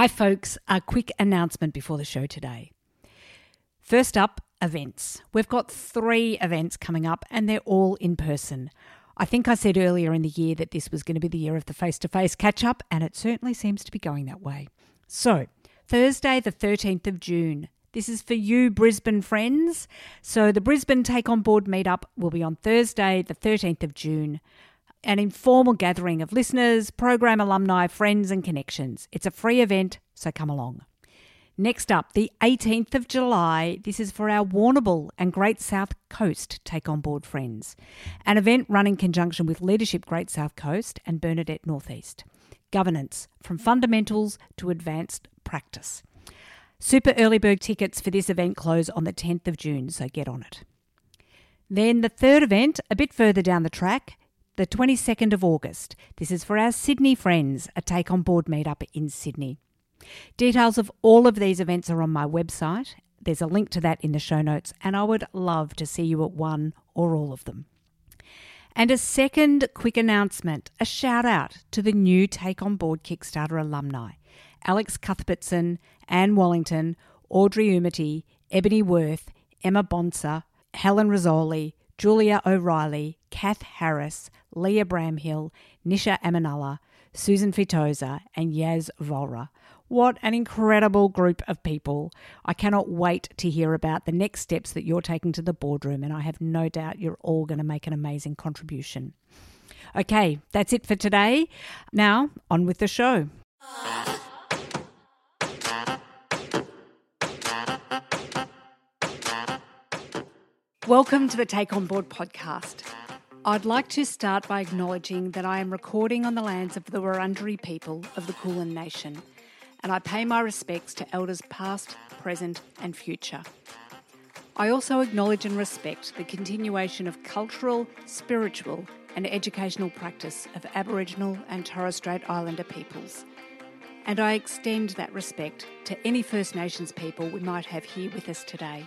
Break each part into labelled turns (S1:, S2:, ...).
S1: Hi, folks. A quick announcement before the show today. First up, events. We've got three events coming up, and they're all in person. I think I said earlier in the year that this was going to be the year of the face to face catch up, and it certainly seems to be going that way. So, Thursday, the 13th of June. This is for you, Brisbane friends. So, the Brisbane Take On Board meetup will be on Thursday, the 13th of June an informal gathering of listeners, program alumni, friends, and connections. It's a free event, so come along. Next up, the 18th of July. This is for our Warrnambool and Great South Coast Take On Board friends. An event run in conjunction with Leadership Great South Coast and Bernadette Northeast. Governance from fundamentals to advanced practice. Super early bird tickets for this event close on the 10th of June, so get on it. Then the third event, a bit further down the track, the 22nd of August. This is for our Sydney friends, a take on board meetup in Sydney. Details of all of these events are on my website. There's a link to that in the show notes, and I would love to see you at one or all of them. And a second quick announcement a shout out to the new Take On Board Kickstarter alumni Alex Cuthbertson, Anne Wallington, Audrey Umity, Ebony Worth, Emma Bonser, Helen Rizzoli, Julia O'Reilly, Kath Harris, Leah Bramhill, Nisha Amanullah, Susan Fitoza, and Yaz Volra. What an incredible group of people. I cannot wait to hear about the next steps that you're taking to the boardroom, and I have no doubt you're all going to make an amazing contribution. Okay, that's it for today. Now, on with the show. Ah. Welcome to the Take On Board podcast. I'd like to start by acknowledging that I am recording on the lands of the Wurundjeri people of the Kulin Nation, and I pay my respects to elders past, present, and future. I also acknowledge and respect the continuation of cultural, spiritual, and educational practice of Aboriginal and Torres Strait Islander peoples. And I extend that respect to any First Nations people we might have here with us today.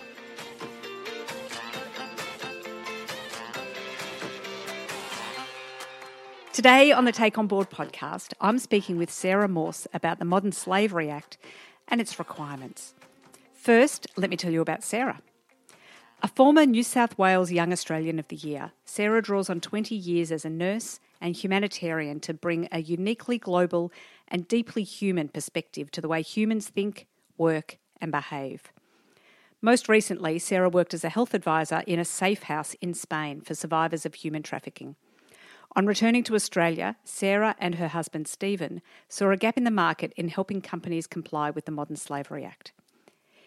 S1: Today on the Take On Board podcast, I'm speaking with Sarah Morse about the Modern Slavery Act and its requirements. First, let me tell you about Sarah. A former New South Wales Young Australian of the Year, Sarah draws on 20 years as a nurse and humanitarian to bring a uniquely global and deeply human perspective to the way humans think, work, and behave. Most recently, Sarah worked as a health advisor in a safe house in Spain for survivors of human trafficking. On returning to Australia, Sarah and her husband Stephen saw a gap in the market in helping companies comply with the Modern Slavery Act.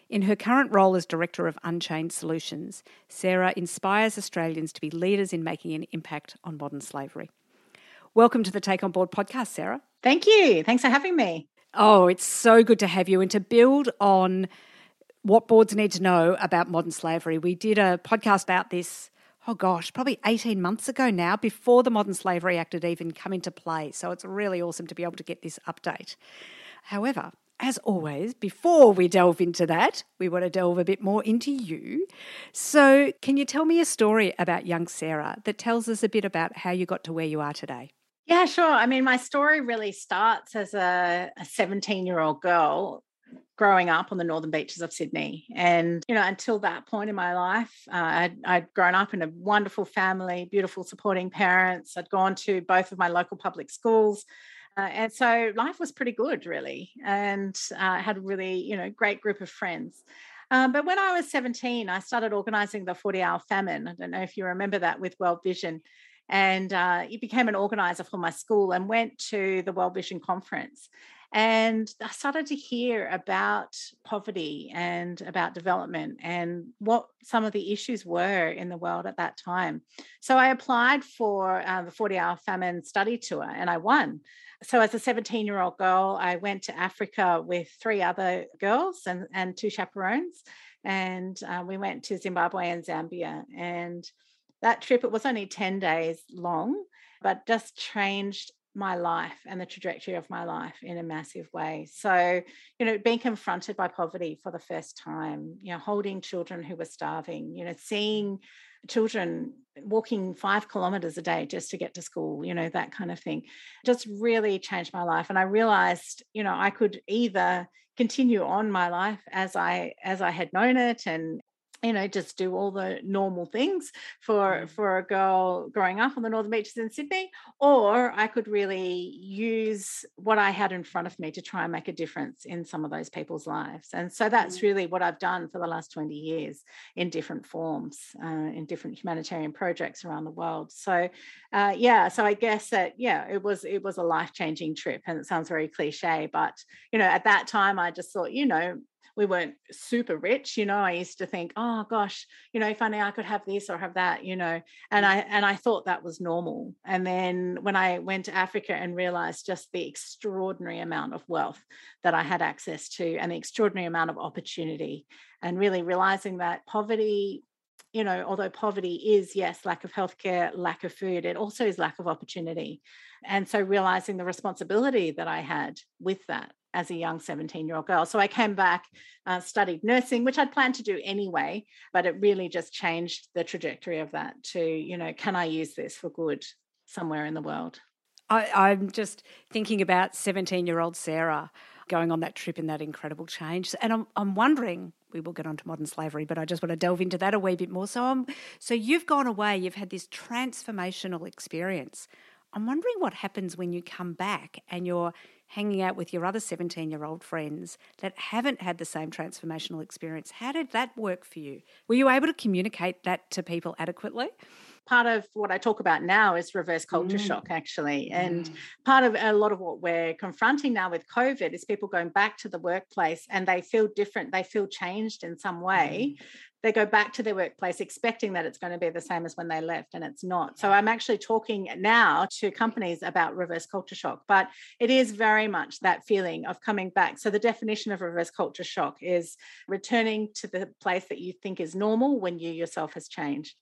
S1: In her current role as Director of Unchained Solutions, Sarah inspires Australians to be leaders in making an impact on modern slavery. Welcome to the Take On Board podcast, Sarah.
S2: Thank you. Thanks for having me.
S1: Oh, it's so good to have you and to build on what boards need to know about modern slavery. We did a podcast about this oh gosh, probably 18 months ago now, before the Modern Slavery Act had even come into play. So it's really awesome to be able to get this update. However, as always, before we delve into that, we want to delve a bit more into you. So, can you tell me a story about young Sarah that tells us a bit about how you got to where you are today?
S2: Yeah, sure. I mean, my story really starts as a 17 year old girl growing up on the northern beaches of Sydney. And, you know, until that point in my life, uh, I'd, I'd, grown up in a wonderful family, beautiful supporting parents. I'd gone to both of my local public schools. Uh, and so life was pretty good, really, and uh, had a really, you know, great group of friends. Um, but when I was 17, I started organizing the 40 hour famine. I don't know if you remember that with World Vision. And uh, became an organizer for my school and went to the World Vision conference. And I started to hear about poverty and about development and what some of the issues were in the world at that time. So I applied for uh, the 40 hour famine study tour and I won. So, as a 17 year old girl, I went to Africa with three other girls and, and two chaperones and uh, we went to Zimbabwe and Zambia. And that trip, it was only 10 days long, but just changed my life and the trajectory of my life in a massive way. So, you know, being confronted by poverty for the first time, you know, holding children who were starving, you know, seeing children walking five kilometers a day just to get to school, you know, that kind of thing, just really changed my life. And I realized, you know, I could either continue on my life as I as I had known it and you know just do all the normal things for mm. for a girl growing up on the northern beaches in sydney or i could really use what i had in front of me to try and make a difference in some of those people's lives and so that's mm. really what i've done for the last 20 years in different forms uh, in different humanitarian projects around the world so uh, yeah so i guess that yeah it was it was a life changing trip and it sounds very cliche but you know at that time i just thought you know we weren't super rich you know i used to think oh gosh you know if only i could have this or have that you know and mm. i and i thought that was normal and then when i went to africa and realized just the extraordinary amount of wealth that i had access to and the extraordinary amount of opportunity and really realizing that poverty you know, although poverty is, yes, lack of healthcare, lack of food, it also is lack of opportunity. And so realizing the responsibility that I had with that as a young 17 year old girl. So I came back, uh, studied nursing, which I'd planned to do anyway, but it really just changed the trajectory of that to, you know, can I use this for good somewhere in the world?
S1: I, am just thinking about 17 year old Sarah going on that trip and that incredible change. And I'm, I'm wondering, we will get on to modern slavery, but I just want to delve into that a wee bit more. So, so you've gone away, you've had this transformational experience. I'm wondering what happens when you come back and you're hanging out with your other 17 year old friends that haven't had the same transformational experience. How did that work for you? Were you able to communicate that to people adequately?
S2: Part of what I talk about now is reverse culture mm. shock, actually. And mm. part of a lot of what we're confronting now with COVID is people going back to the workplace and they feel different, they feel changed in some way. Mm they go back to their workplace expecting that it's going to be the same as when they left and it's not so i'm actually talking now to companies about reverse culture shock but it is very much that feeling of coming back so the definition of reverse culture shock is returning to the place that you think is normal when you yourself has changed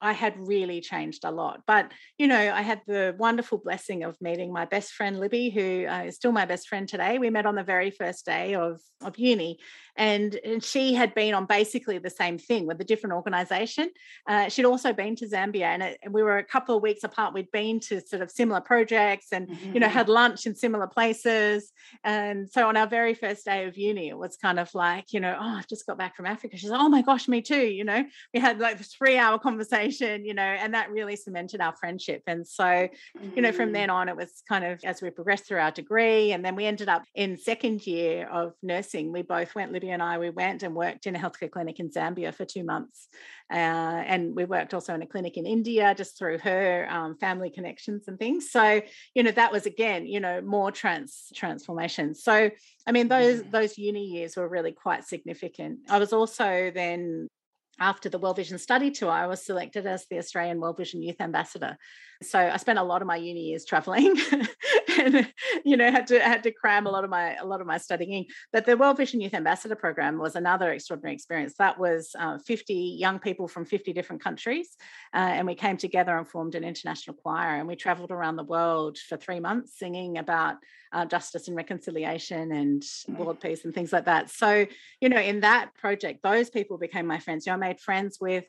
S2: I had really changed a lot. But, you know, I had the wonderful blessing of meeting my best friend, Libby, who uh, is still my best friend today. We met on the very first day of, of uni. And, and she had been on basically the same thing with a different organization. Uh, she'd also been to Zambia and, it, and, we were a couple of weeks apart. We'd been to sort of similar projects and, mm-hmm. you know, had lunch in similar places. And so on our very first day of uni, it was kind of like, you know, oh, I've just got back from Africa. She's like, oh my gosh, me too. You know, we had like a three hour conversation conversation, you know, and that really cemented our friendship. And so, you know, from mm. then on, it was kind of as we progressed through our degree, and then we ended up in second year of nursing. We both went, Libby and I, we went and worked in a healthcare clinic in Zambia for two months. Uh, and we worked also in a clinic in India just through her um, family connections and things. So, you know, that was again, you know, more trans transformation. So, I mean, those mm. those uni years were really quite significant. I was also then after the World Vision study tour, I was selected as the Australian World Vision Youth Ambassador. So I spent a lot of my uni years traveling and you know had to had to cram a lot of my a lot of my studying. But the World Vision Youth Ambassador program was another extraordinary experience. That was uh, 50 young people from 50 different countries, uh, and we came together and formed an international choir. And we traveled around the world for three months, singing about uh, justice and reconciliation and world peace and things like that. So you know, in that project, those people became my friends. You know, I made friends with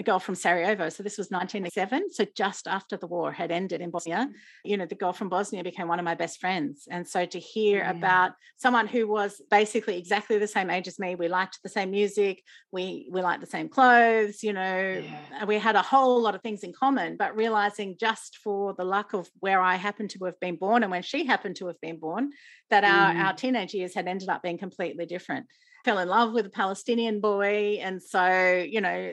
S2: a girl from Sarajevo. So this was 1987. So just after the war had ended in Bosnia, you know, the girl from Bosnia became one of my best friends. And so to hear yeah. about someone who was basically exactly the same age as me, we liked the same music, we we liked the same clothes, you know, yeah. we had a whole lot of things in common, but realizing just for the luck of where I happened to have been born and when she happened to have been born, that mm. our, our teenage years had ended up being completely different fell in love with a Palestinian boy. And so, you know,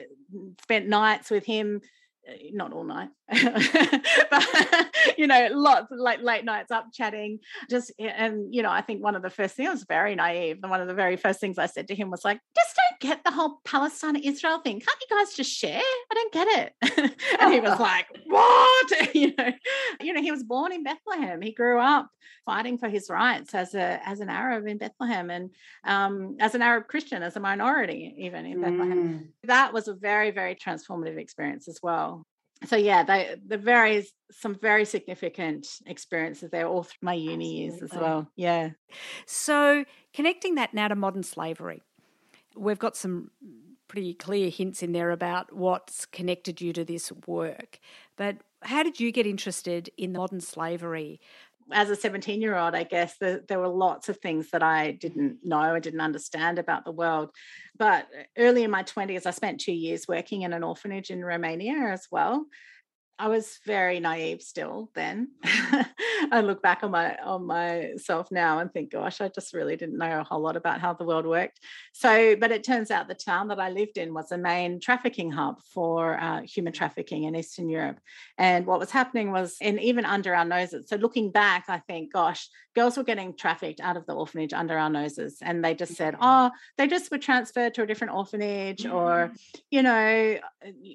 S2: spent nights with him uh, not all night, but you know, lots like late nights up chatting. Just and you know, I think one of the first things I was very naive. And one of the very first things I said to him was like, just don't get the whole Palestine Israel thing. Can't you guys just share? I don't get it. and he was like, What? you know, you know, he was born in Bethlehem. He grew up fighting for his rights as a as an Arab in Bethlehem and um, as an Arab Christian, as a minority, even in Bethlehem. Mm. That was a very, very transformative experience as well so yeah they the very some very significant experiences there all through my uni years as well yeah
S1: so connecting that now to modern slavery we've got some pretty clear hints in there about what's connected you to this work but how did you get interested in modern slavery
S2: as a 17 year old, I guess the, there were lots of things that I didn't know and didn't understand about the world. But early in my 20s, I spent two years working in an orphanage in Romania as well. I was very naive still then. I look back on my on myself now and think, gosh, I just really didn't know a whole lot about how the world worked. So, but it turns out the town that I lived in was a main trafficking hub for uh, human trafficking in Eastern Europe. And what was happening was, and even under our noses. So, looking back, I think, gosh, girls were getting trafficked out of the orphanage under our noses, and they just said, oh, they just were transferred to a different orphanage, or, mm. you know, I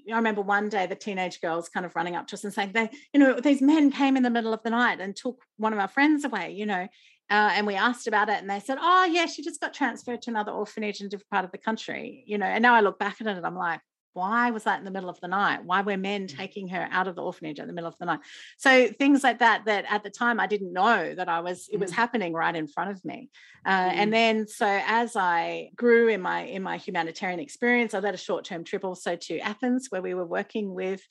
S2: remember one day the teenage girls kind of running coming up to us and saying they you know these men came in the middle of the night and took one of our friends away you know uh, and we asked about it and they said oh yeah she just got transferred to another orphanage in a different part of the country you know and now i look back at it and i'm like why was that in the middle of the night why were men mm. taking her out of the orphanage in the middle of the night so things like that that at the time i didn't know that i was it was mm. happening right in front of me uh, mm. and then so as i grew in my in my humanitarian experience i led a short-term trip also to athens where we were working with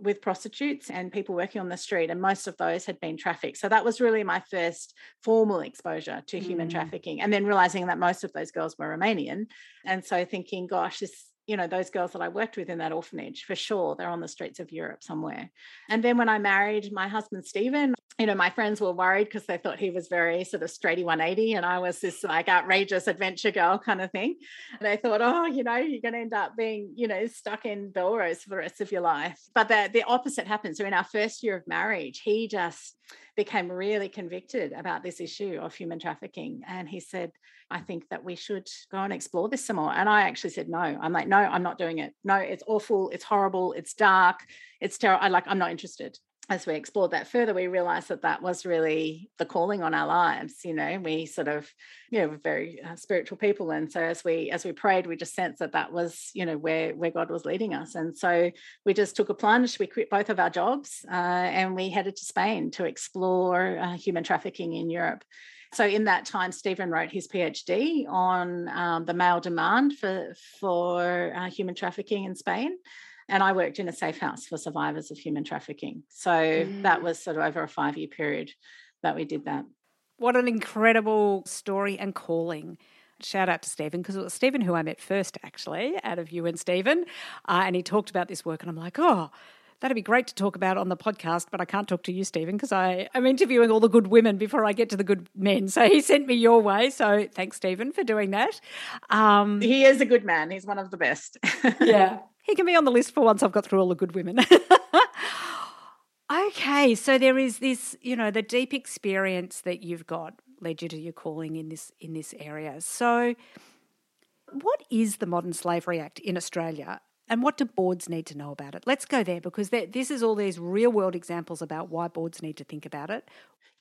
S2: with prostitutes and people working on the street, and most of those had been trafficked. So that was really my first formal exposure to human mm. trafficking. And then realizing that most of those girls were Romanian. And so thinking, gosh, this you know those girls that i worked with in that orphanage for sure they're on the streets of europe somewhere and then when i married my husband stephen you know my friends were worried because they thought he was very sort of straighty 180 and i was this like outrageous adventure girl kind of thing and they thought oh you know you're going to end up being you know stuck in belrose for the rest of your life but the, the opposite happened so in our first year of marriage he just became really convicted about this issue of human trafficking. And he said, I think that we should go and explore this some more. And I actually said, no, I'm like, no, I'm not doing it. No, it's awful. It's horrible. It's dark. It's terrible. I like, I'm not interested as we explored that further, we realized that that was really the calling on our lives. You know, we sort of, you know, we're very uh, spiritual people, and so as we as we prayed, we just sensed that that was, you know, where where God was leading us. And so we just took a plunge. We quit both of our jobs, uh, and we headed to Spain to explore uh, human trafficking in Europe. So in that time, Stephen wrote his PhD on um, the male demand for for uh, human trafficking in Spain and I worked in a safe house for survivors of human trafficking. So mm. that was sort of over a five year period that we did that.
S1: What an incredible story and calling. Shout out to Stephen because it was Stephen who I met first, actually, out of you and Stephen. Uh, and he talked about this work, and I'm like, oh, that'd be great to talk about on the podcast, but I can't talk to you, Stephen, because I'm interviewing all the good women before I get to the good men. So he sent me your way. So thanks, Stephen, for doing that.
S2: Um, he is a good man. He's one of the best.
S1: yeah. He can be on the list for once I've got through all the good women. okay, so there is this, you know, the deep experience that you've got led you to your calling in this in this area. So what is the Modern Slavery Act in Australia and what do boards need to know about it? Let's go there because this is all these real world examples about why boards need to think about it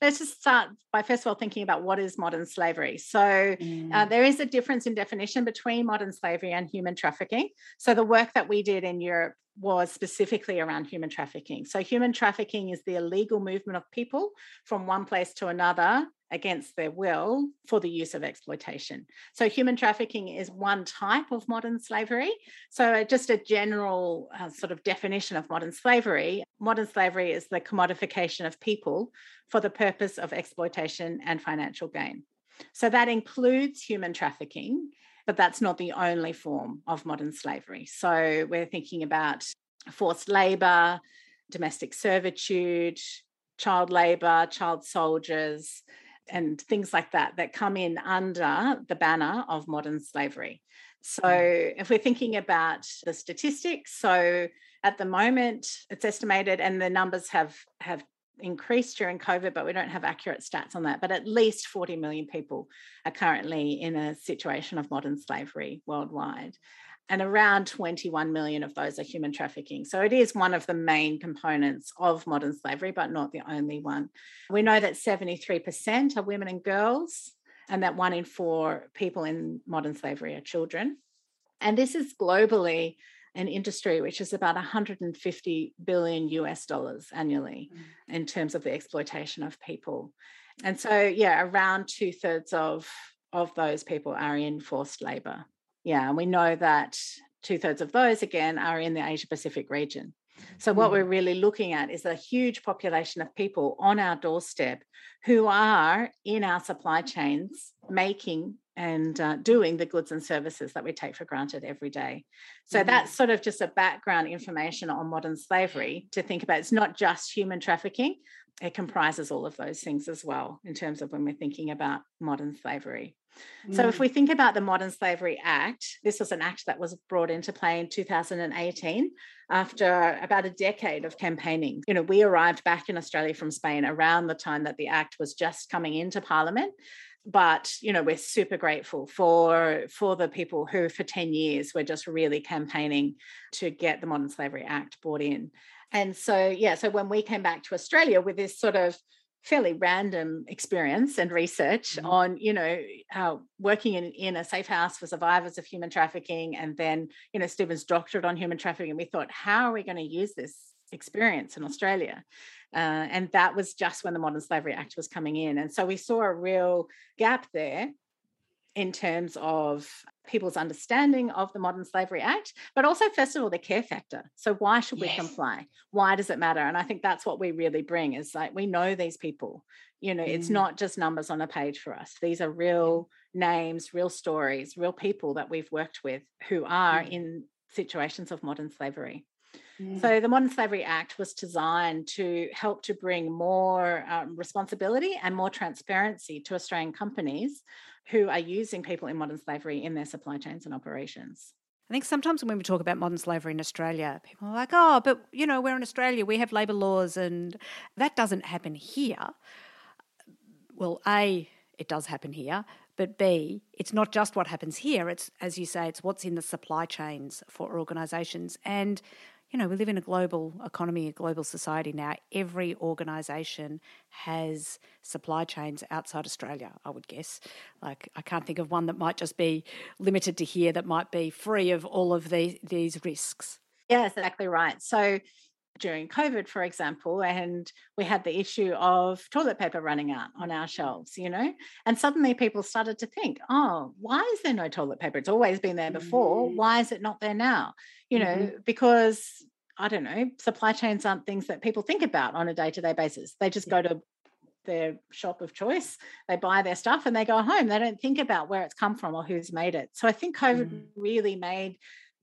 S2: let's just start by first of all thinking about what is modern slavery. So, uh, mm. uh, there is a difference in definition between modern slavery and human trafficking. So, the work that we did in Europe was specifically around human trafficking. So, human trafficking is the illegal movement of people from one place to another against their will for the use of exploitation. So, human trafficking is one type of modern slavery. So, just a general uh, sort of definition of modern slavery modern slavery is the commodification of people for the purpose of exploitation and financial gain. So, that includes human trafficking. But that's not the only form of modern slavery. So, we're thinking about forced labor, domestic servitude, child labor, child soldiers, and things like that that come in under the banner of modern slavery. Mm. So, if we're thinking about the statistics, so at the moment it's estimated, and the numbers have have increased during COVID, but we don't have accurate stats on that. But at least 40 million people are currently in a situation of modern slavery worldwide. And around 21 million of those are human trafficking. So it is one of the main components of modern slavery, but not the only one. We know that 73% are women and girls, and that one in four people in modern slavery are children. And this is globally an industry which is about 150 billion US dollars annually mm. in terms of the exploitation of people. And so, yeah, around two thirds of, of those people are in forced labor. Yeah, and we know that two thirds of those, again, are in the Asia Pacific region. So, what we're mm. really looking at is a huge population of people on our doorstep who are in our supply chains making and uh, doing the goods and services that we take for granted every day. So, mm-hmm. that's sort of just a background information on modern slavery to think about. It's not just human trafficking, it comprises all of those things as well in terms of when we're thinking about modern slavery. Mm. So, if mm. we think about the Modern Slavery Act, this was an act that was brought into play in 2018 after about a decade of campaigning. You know, we arrived back in Australia from Spain around the time that the act was just coming into Parliament but you know we're super grateful for for the people who for 10 years were just really campaigning to get the modern slavery act brought in and so yeah so when we came back to australia with this sort of fairly random experience and research mm-hmm. on you know how working in, in a safe house for survivors of human trafficking and then you know stephen's doctorate on human trafficking and we thought how are we going to use this experience in australia uh, and that was just when the modern slavery act was coming in and so we saw a real gap there in terms of people's understanding of the Modern Slavery Act, but also, first of all, the care factor. So, why should we yes. comply? Why does it matter? And I think that's what we really bring is like we know these people. You know, mm. it's not just numbers on a page for us. These are real names, real stories, real people that we've worked with who are mm. in situations of modern slavery. Mm. So, the Modern Slavery Act was designed to help to bring more um, responsibility and more transparency to Australian companies who are using people in modern slavery in their supply chains and operations.
S1: I think sometimes when we talk about modern slavery in Australia, people are like, oh, but you know, we're in Australia, we have labour laws, and that doesn't happen here. Well, A, it does happen here, but B, it's not just what happens here, it's, as you say, it's what's in the supply chains for organisations. And you know, we live in a global economy, a global society now. Every organisation has supply chains outside Australia, I would guess. Like, I can't think of one that might just be limited to here that might be free of all of the, these risks.
S2: Yeah, exactly right. So, during COVID, for example, and we had the issue of toilet paper running out on our shelves, you know, and suddenly people started to think, oh, why is there no toilet paper? It's always been there before. Mm. Why is it not there now? You know, mm-hmm. because I don't know, supply chains aren't things that people think about on a day to day basis. They just yeah. go to their shop of choice, they buy their stuff and they go home. They don't think about where it's come from or who's made it. So I think COVID mm-hmm. really made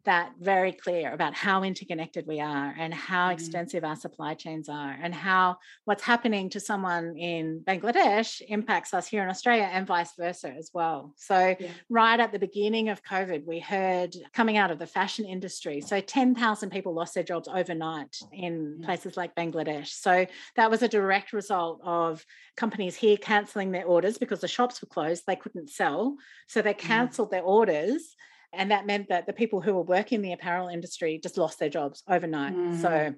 S2: that very clear about how interconnected we are and how mm-hmm. extensive our supply chains are and how what's happening to someone in Bangladesh impacts us here in Australia and vice versa as well. So, yeah. right at the beginning of COVID, we heard coming out of the fashion industry. So, 10,000 people lost their jobs overnight in yeah. places like Bangladesh. So, that was a direct result of companies here cancelling their orders because the shops were closed, they couldn't sell. So, they cancelled mm. their orders and that meant that the people who were working in the apparel industry just lost their jobs overnight. Mm. So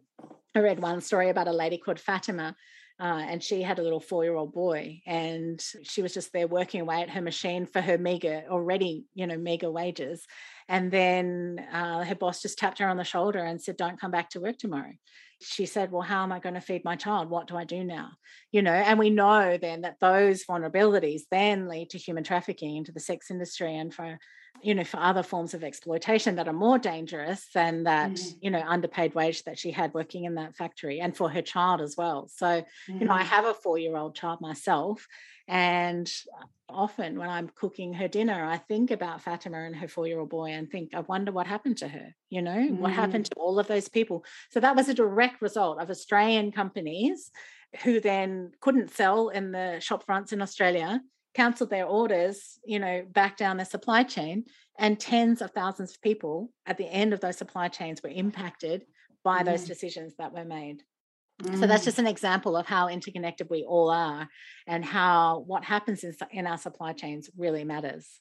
S2: I read one story about a lady called Fatima. Uh, and she had a little four-year-old boy, and she was just there working away at her machine for her meager, already you know meager wages. And then uh, her boss just tapped her on the shoulder and said, "Don't come back to work tomorrow." She said, "Well, how am I going to feed my child? What do I do now?" You know, and we know then that those vulnerabilities then lead to human trafficking into the sex industry and for you know, for other forms of exploitation that are more dangerous than that, mm. you know, underpaid wage that she had working in that factory and for her child as well. So, mm. you know, I mm. have a four year old child myself. And often when I'm cooking her dinner, I think about Fatima and her four year old boy and think, I wonder what happened to her, you know, mm. what happened to all of those people. So that was a direct result of Australian companies who then couldn't sell in the shop fronts in Australia cancelled their orders, you know, back down their supply chain, and tens of thousands of people at the end of those supply chains were impacted by mm. those decisions that were made. Mm. So that's mm. just an example of how interconnected we all are and how what happens in, in our supply chains really matters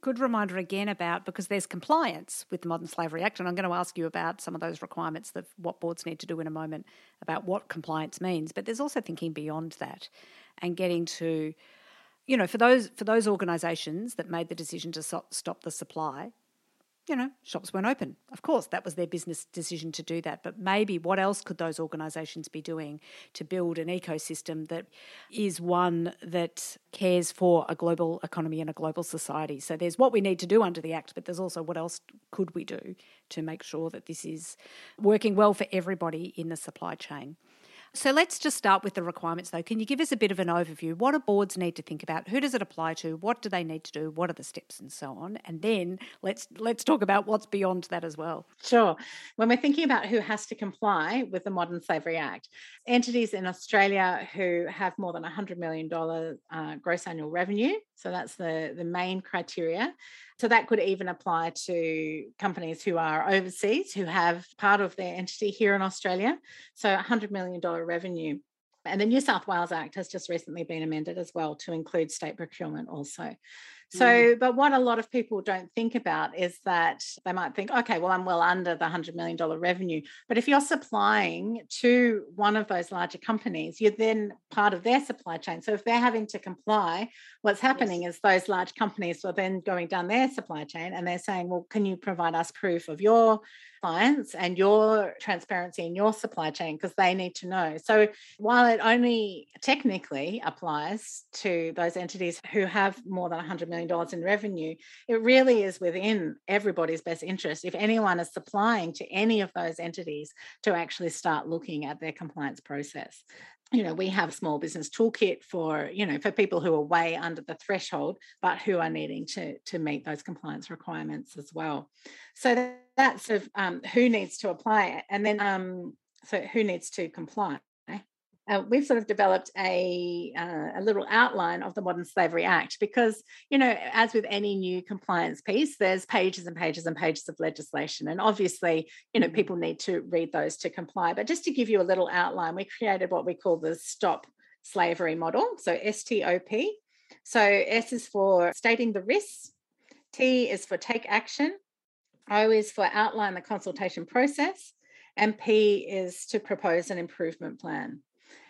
S1: good reminder again about because there's compliance with the Modern Slavery Act, and I'm going to ask you about some of those requirements that what boards need to do in a moment about what compliance means. But there's also thinking beyond that and getting to, you know, for those for those organisations that made the decision to stop the supply, you know, shops weren't open. Of course, that was their business decision to do that. But maybe what else could those organisations be doing to build an ecosystem that is one that cares for a global economy and a global society? So there's what we need to do under the Act, but there's also what else could we do to make sure that this is working well for everybody in the supply chain. So let's just start with the requirements though. Can you give us a bit of an overview? What do boards need to think about? Who does it apply to? What do they need to do? What are the steps and so on? And then let's let's talk about what's beyond that as well.
S2: Sure. When we're thinking about who has to comply with the Modern Slavery Act, entities in Australia who have more than $100 million uh, gross annual revenue, so that's the, the main criteria. So that could even apply to companies who are overseas, who have part of their entity here in Australia. So $100 million revenue. And the New South Wales Act has just recently been amended as well to include state procurement also. So, mm. but what a lot of people don't think about is that they might think, okay, well, I'm well under the $100 million revenue. But if you're supplying to one of those larger companies, you're then part of their supply chain. So if they're having to comply, what's happening yes. is those large companies are then going down their supply chain and they're saying, well, can you provide us proof of your clients and your transparency in your supply chain because they need to know. So while it only technically applies to those entities who have more than $100 million in revenue, it really is within everybody's best interest if anyone is supplying to any of those entities to actually start looking at their compliance process you know we have small business toolkit for you know for people who are way under the threshold but who are needing to to meet those compliance requirements as well. So that's of um, who needs to apply it and then um, so who needs to comply uh, we've sort of developed a, uh, a little outline of the Modern Slavery Act because, you know, as with any new compliance piece, there's pages and pages and pages of legislation. And obviously, you know, mm-hmm. people need to read those to comply. But just to give you a little outline, we created what we call the Stop Slavery model. So STOP. So S is for stating the risks, T is for take action, O is for outline the consultation process, and P is to propose an improvement plan.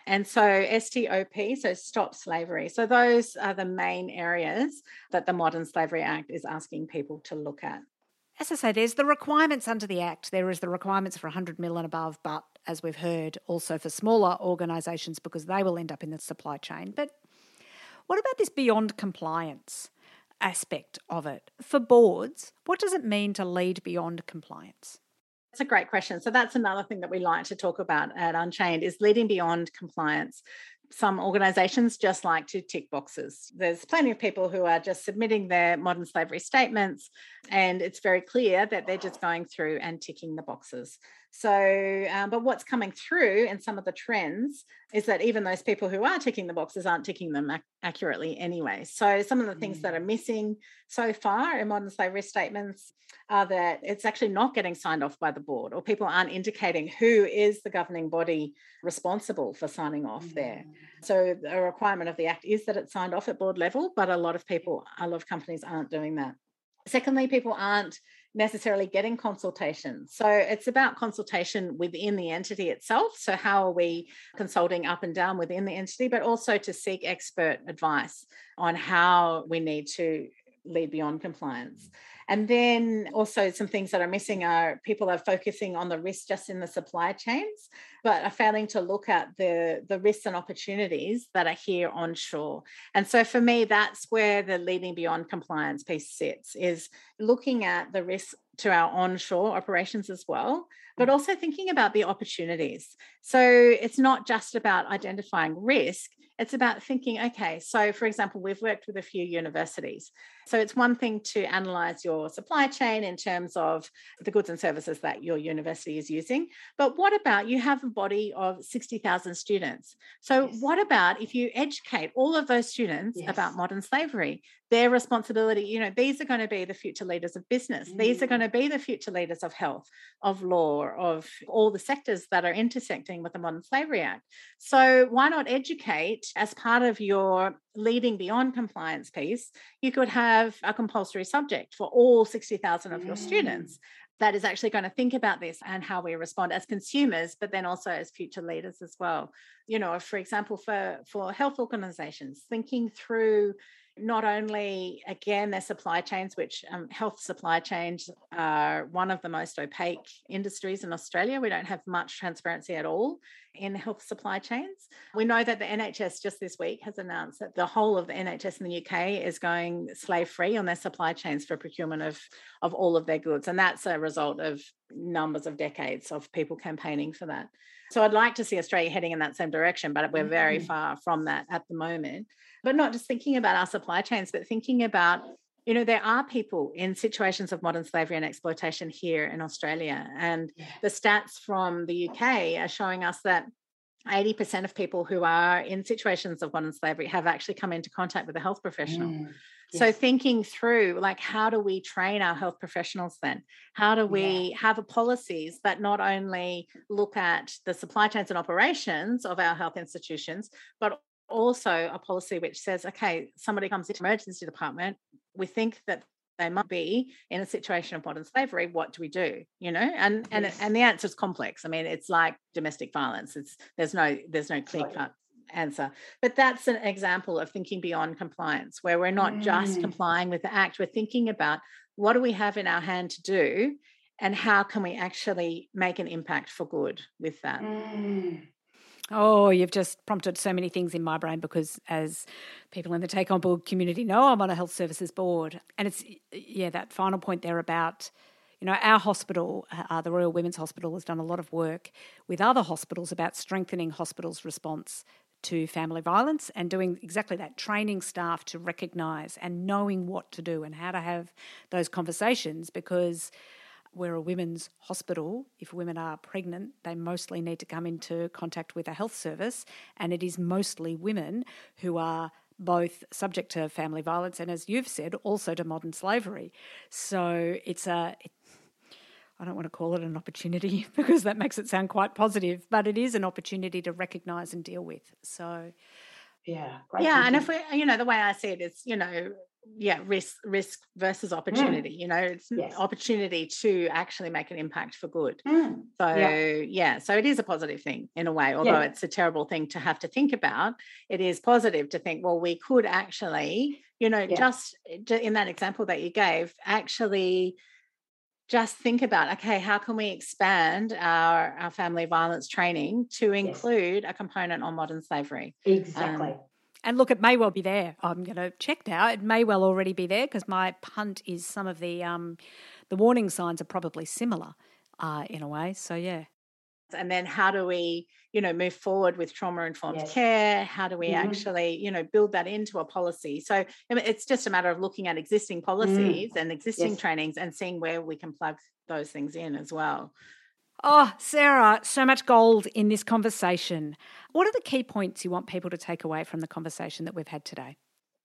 S2: And so STOP, so stop slavery. So those are the main areas that the Modern Slavery Act is asking people to look at.
S1: As I say, there's the requirements under the Act. There is the requirements for 100 mil and above, but as we've heard, also for smaller organisations because they will end up in the supply chain. But what about this beyond compliance aspect of it? For boards, what does it mean to lead beyond compliance?
S2: That's a great question. So that's another thing that we like to talk about at Unchained is leading beyond compliance. Some organizations just like to tick boxes. There's plenty of people who are just submitting their modern slavery statements, and it's very clear that they're just going through and ticking the boxes. So, um, but what's coming through in some of the trends is that even those people who are ticking the boxes aren't ticking them ac- accurately anyway. So, some of the things mm. that are missing so far in modern slavery statements are that it's actually not getting signed off by the board, or people aren't indicating who is the governing body responsible for signing off mm. there. So, a requirement of the Act is that it's signed off at board level, but a lot of people, a lot of companies aren't doing that. Secondly, people aren't necessarily getting consultation. So it's about consultation within the entity itself. So, how are we consulting up and down within the entity, but also to seek expert advice on how we need to lead beyond compliance. And then also some things that are missing are people are focusing on the risk just in the supply chains, but are failing to look at the, the risks and opportunities that are here onshore. And so for me, that's where the leading beyond compliance piece sits, is looking at the risks to our onshore operations as well, but mm. also thinking about the opportunities. So it's not just about identifying risk, it's about thinking, okay, so for example, we've worked with a few universities. So it's one thing to analyze your supply chain in terms of the goods and services that your university is using. But what about you have a body of 60,000 students? So, yes. what about if you educate all of those students yes. about modern slavery? Their responsibility, you know, these are going to be the future leaders of business. Mm. These are going mm. to be the future leaders of health, of law, of all the sectors that are intersecting with the Modern Slavery Act. So, why not educate as part of your leading beyond compliance piece? You could have a compulsory subject for all 60,000 of your mm. students that is actually going to think about this and how we respond as consumers but then also as future leaders as well you know for example for for health organizations thinking through not only again their supply chains which um, health supply chains are one of the most opaque industries in australia we don't have much transparency at all in health supply chains. We know that the nhs just this week has announced that the whole of the nhs in the uk is going slave free on their supply chains for procurement of of all of their goods and that's a result of numbers of decades of people campaigning for that. So i'd like to see australia heading in that same direction but we're very mm-hmm. far from that at the moment but not just thinking about our supply chains, but thinking about you know there are people in situations of modern slavery and exploitation here in australia and yeah. the stats from the uk are showing us that 80% of people who are in situations of modern slavery have actually come into contact with a health professional mm. Yes. So thinking through like how do we train our health professionals then? How do we yeah. have policies that not only look at the supply chains and operations of our health institutions, but also a policy which says, okay, somebody comes into emergency department, we think that they might be in a situation of modern slavery what do we do? You know and and and the answer is complex. I mean it's like domestic violence. It's there's no there's no clear cut answer. But that's an example of thinking beyond compliance where we're not mm. just complying with the act. We're thinking about what do we have in our hand to do and how can we actually make an impact for good with that.
S1: Mm. Oh, you've just prompted so many things in my brain because, as people in the Take On Board community know, I'm on a health services board. And it's, yeah, that final point there about, you know, our hospital, uh, the Royal Women's Hospital, has done a lot of work with other hospitals about strengthening hospitals' response to family violence and doing exactly that, training staff to recognise and knowing what to do and how to have those conversations because we're a women's hospital. If women are pregnant, they mostly need to come into contact with a health service, and it is mostly women who are both subject to family violence and, as you've said, also to modern slavery. So it's a. It, I don't want to call it an opportunity because that makes it sound quite positive, but it is an opportunity to recognise and deal with. So,
S3: yeah,
S2: yeah, and if we, you know, the way I see it is, you know, yeah risk risk versus mm. opportunity mm. you know it's yes. opportunity to actually make an impact for good mm. so yeah. yeah. so it is a positive thing in a way although yeah. it's a terrible thing to have to think about it is positive to think well we could actually you know yeah. just in that example that you gave actually just think about okay how can we expand our our family violence training to include yes. a component on modern slavery
S3: exactly um,
S1: and look, it may well be there. I'm going to check now. It may well already be there because my punt is some of the um, the warning signs are probably similar uh, in a way. So yeah.
S2: And then how do we, you know, move forward with trauma informed yes. care? How do we mm-hmm. actually, you know, build that into a policy? So I mean, it's just a matter of looking at existing mm. policies mm. and existing yes. trainings and seeing where we can plug those things in as well.
S1: Oh, Sarah, so much gold in this conversation. What are the key points you want people to take away from the conversation that we've had today?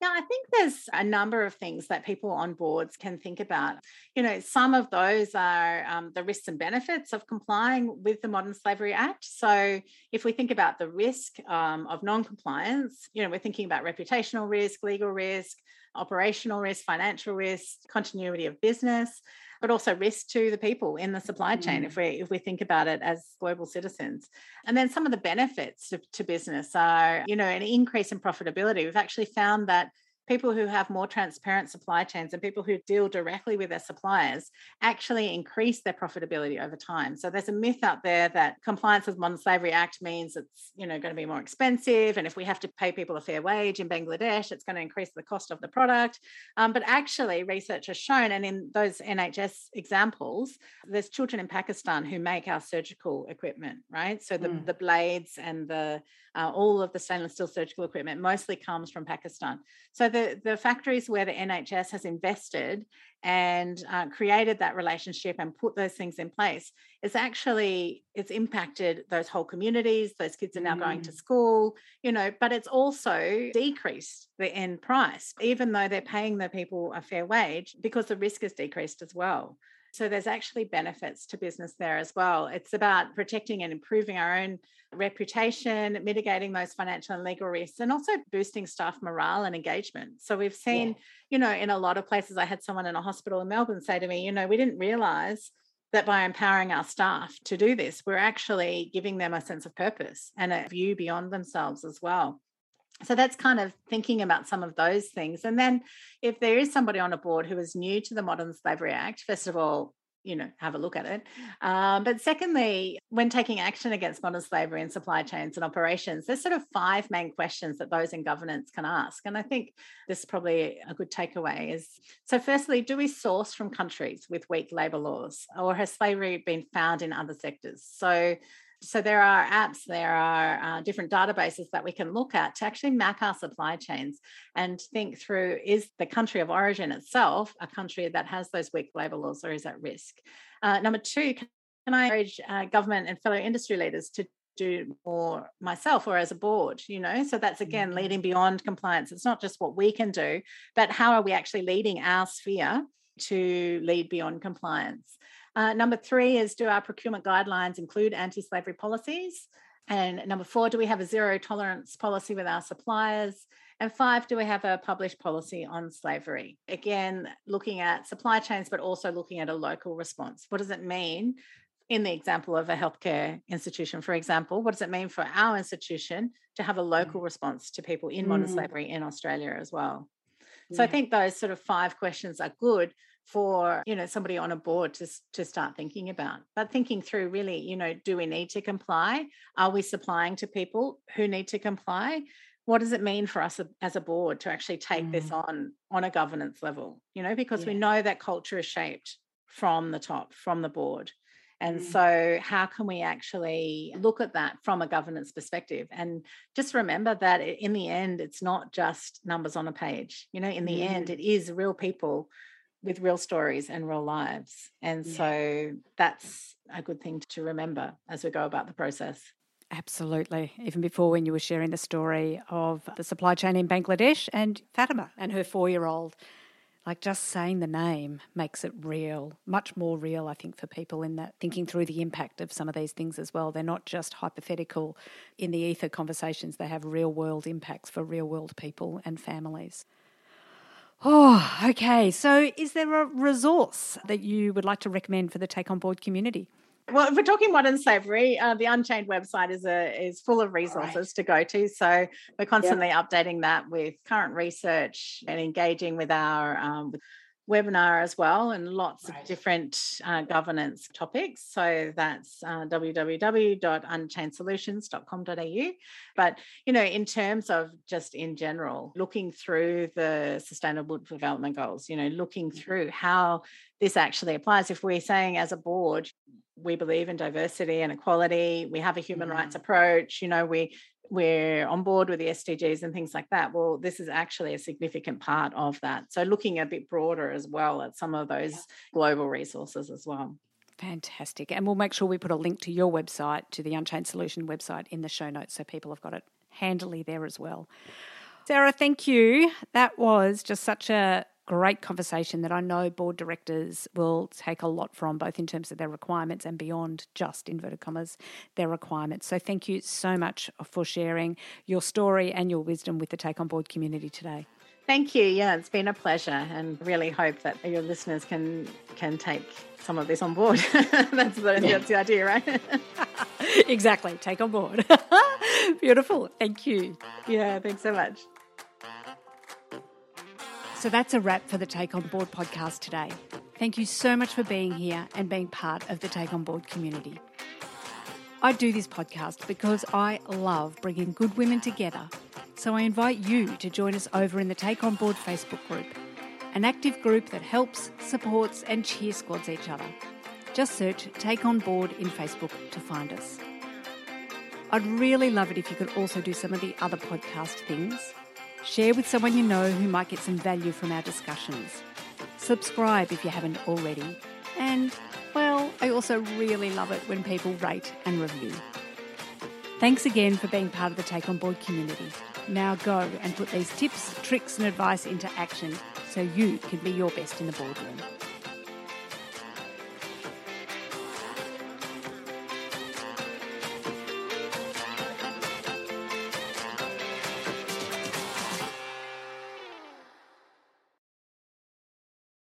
S2: Yeah, I think there's a number of things that people on boards can think about. You know, some of those are um, the risks and benefits of complying with the Modern Slavery Act. So, if we think about the risk um, of non compliance, you know, we're thinking about reputational risk, legal risk, operational risk, financial risk, continuity of business but also risk to the people in the supply chain mm. if we if we think about it as global citizens. And then some of the benefits to, to business are, you know, an increase in profitability. We've actually found that people who have more transparent supply chains and people who deal directly with their suppliers actually increase their profitability over time. So there's a myth out there that compliance with Modern Slavery Act means it's you know going to be more expensive, and if we have to pay people a fair wage in Bangladesh, it's going to increase the cost of the product. Um, but actually, research has shown, and in those NHS examples, there's children in Pakistan who make our surgical equipment, right? So the, mm. the blades and the uh, all of the stainless steel surgical equipment mostly comes from Pakistan. So the, the factories where the NHS has invested and uh, created that relationship and put those things in place, it's actually it's impacted those whole communities. Those kids are now mm. going to mm. school, you know, but it's also decreased the end price, even though they're paying the people a fair wage because the risk has decreased as well. So there's actually benefits to business there as well. It's about protecting and improving our own reputation, mitigating those financial and legal risks, and also boosting staff morale and engagement. So we've seen, yeah. you know, in a lot of places, I had someone in a hospital in Melbourne say to me, you know, we didn't realize that by empowering our staff to do this, we're actually giving them a sense of purpose and a view beyond themselves as well so that's kind of thinking about some of those things. And then if there is somebody on a board who is new to the Modern Slavery Act, first of all, you know, have a look at it. Um, but secondly, when taking action against modern slavery and supply chains and operations, there's sort of five main questions that those in governance can ask. And I think this is probably a good takeaway is so firstly, do we source from countries with weak labour laws or has slavery been found in other sectors? So so there are apps, there are uh, different databases that we can look at to actually map our supply chains and think through is the country of origin itself a country that has those weak labour laws or is at risk? Uh, number two, can I encourage uh, government and fellow industry leaders to do more myself or as a board you know so that's again mm-hmm. leading beyond compliance it's not just what we can do but how are we actually leading our sphere to lead beyond compliance uh, number three is do our procurement guidelines include anti slavery policies? And number four, do we have a zero tolerance policy with our suppliers? And five, do we have a published policy on slavery? Again, looking at supply chains, but also looking at a local response. What does it mean in the example of a healthcare institution, for example, what does it mean for our institution to have a mm. local response to people in modern mm. slavery in Australia as well? So I think those sort of five questions are good for you know somebody on a board to to start thinking about but thinking through really you know do we need to comply are we supplying to people who need to comply what does it mean for us as a board to actually take mm. this on on a governance level you know because yeah. we know that culture is shaped from the top from the board and mm. so, how can we actually look at that from a governance perspective? And just remember that in the end, it's not just numbers on a page. You know, in the mm. end, it is real people with real stories and real lives. And yeah. so that's a good thing to remember as we go about the process.
S1: Absolutely. Even before when you were sharing the story of the supply chain in Bangladesh and Fatima and her four year old, like just saying the name makes it real, much more real, I think, for people in that thinking through the impact of some of these things as well. They're not just hypothetical in the ether conversations, they have real world impacts for real world people and families. Oh, okay. So, is there a resource that you would like to recommend for the Take On Board community?
S2: Well, if we're talking modern slavery, uh, the Unchained website is a is full of resources right. to go to. So we're constantly yep. updating that with current research and engaging with our um, webinar as well and lots right. of different uh, governance topics. So that's uh, www.unchainedsolutions.com.au. But, you know, in terms of just in general, looking through the sustainable development goals, you know, looking mm-hmm. through how this actually applies. If we're saying as a board, we believe in diversity and equality, we have a human mm-hmm. rights approach, you know, we we're on board with the SDGs and things like that. Well, this is actually a significant part of that. So looking a bit broader as well at some of those yeah. global resources as well.
S1: Fantastic. And we'll make sure we put a link to your website, to the Unchained Solution website in the show notes so people have got it handily there as well. Sarah, thank you. That was just such a great conversation that I know board directors will take a lot from, both in terms of their requirements and beyond just inverted commas their requirements. So thank you so much for sharing your story and your wisdom with the Take On Board community today.
S2: Thank you. Yeah, it's been a pleasure, and really hope that your listeners can can take some of this on board. that's the yeah. that's the idea, right?
S1: exactly. Take on board. Beautiful. Thank you.
S2: Yeah. Thanks so much.
S1: So that's a wrap for the Take On Board podcast today. Thank you so much for being here and being part of the Take On Board community. I do this podcast because I love bringing good women together. So I invite you to join us over in the Take On Board Facebook group, an active group that helps, supports, and cheer squads each other. Just search Take On Board in Facebook to find us. I'd really love it if you could also do some of the other podcast things. Share with someone you know who might get some value from our discussions. Subscribe if you haven't already. And, well, I also really love it when people rate and review. Thanks again for being part of the Take On Board community. Now go and put these tips, tricks, and advice into action so you can be your best in the boardroom.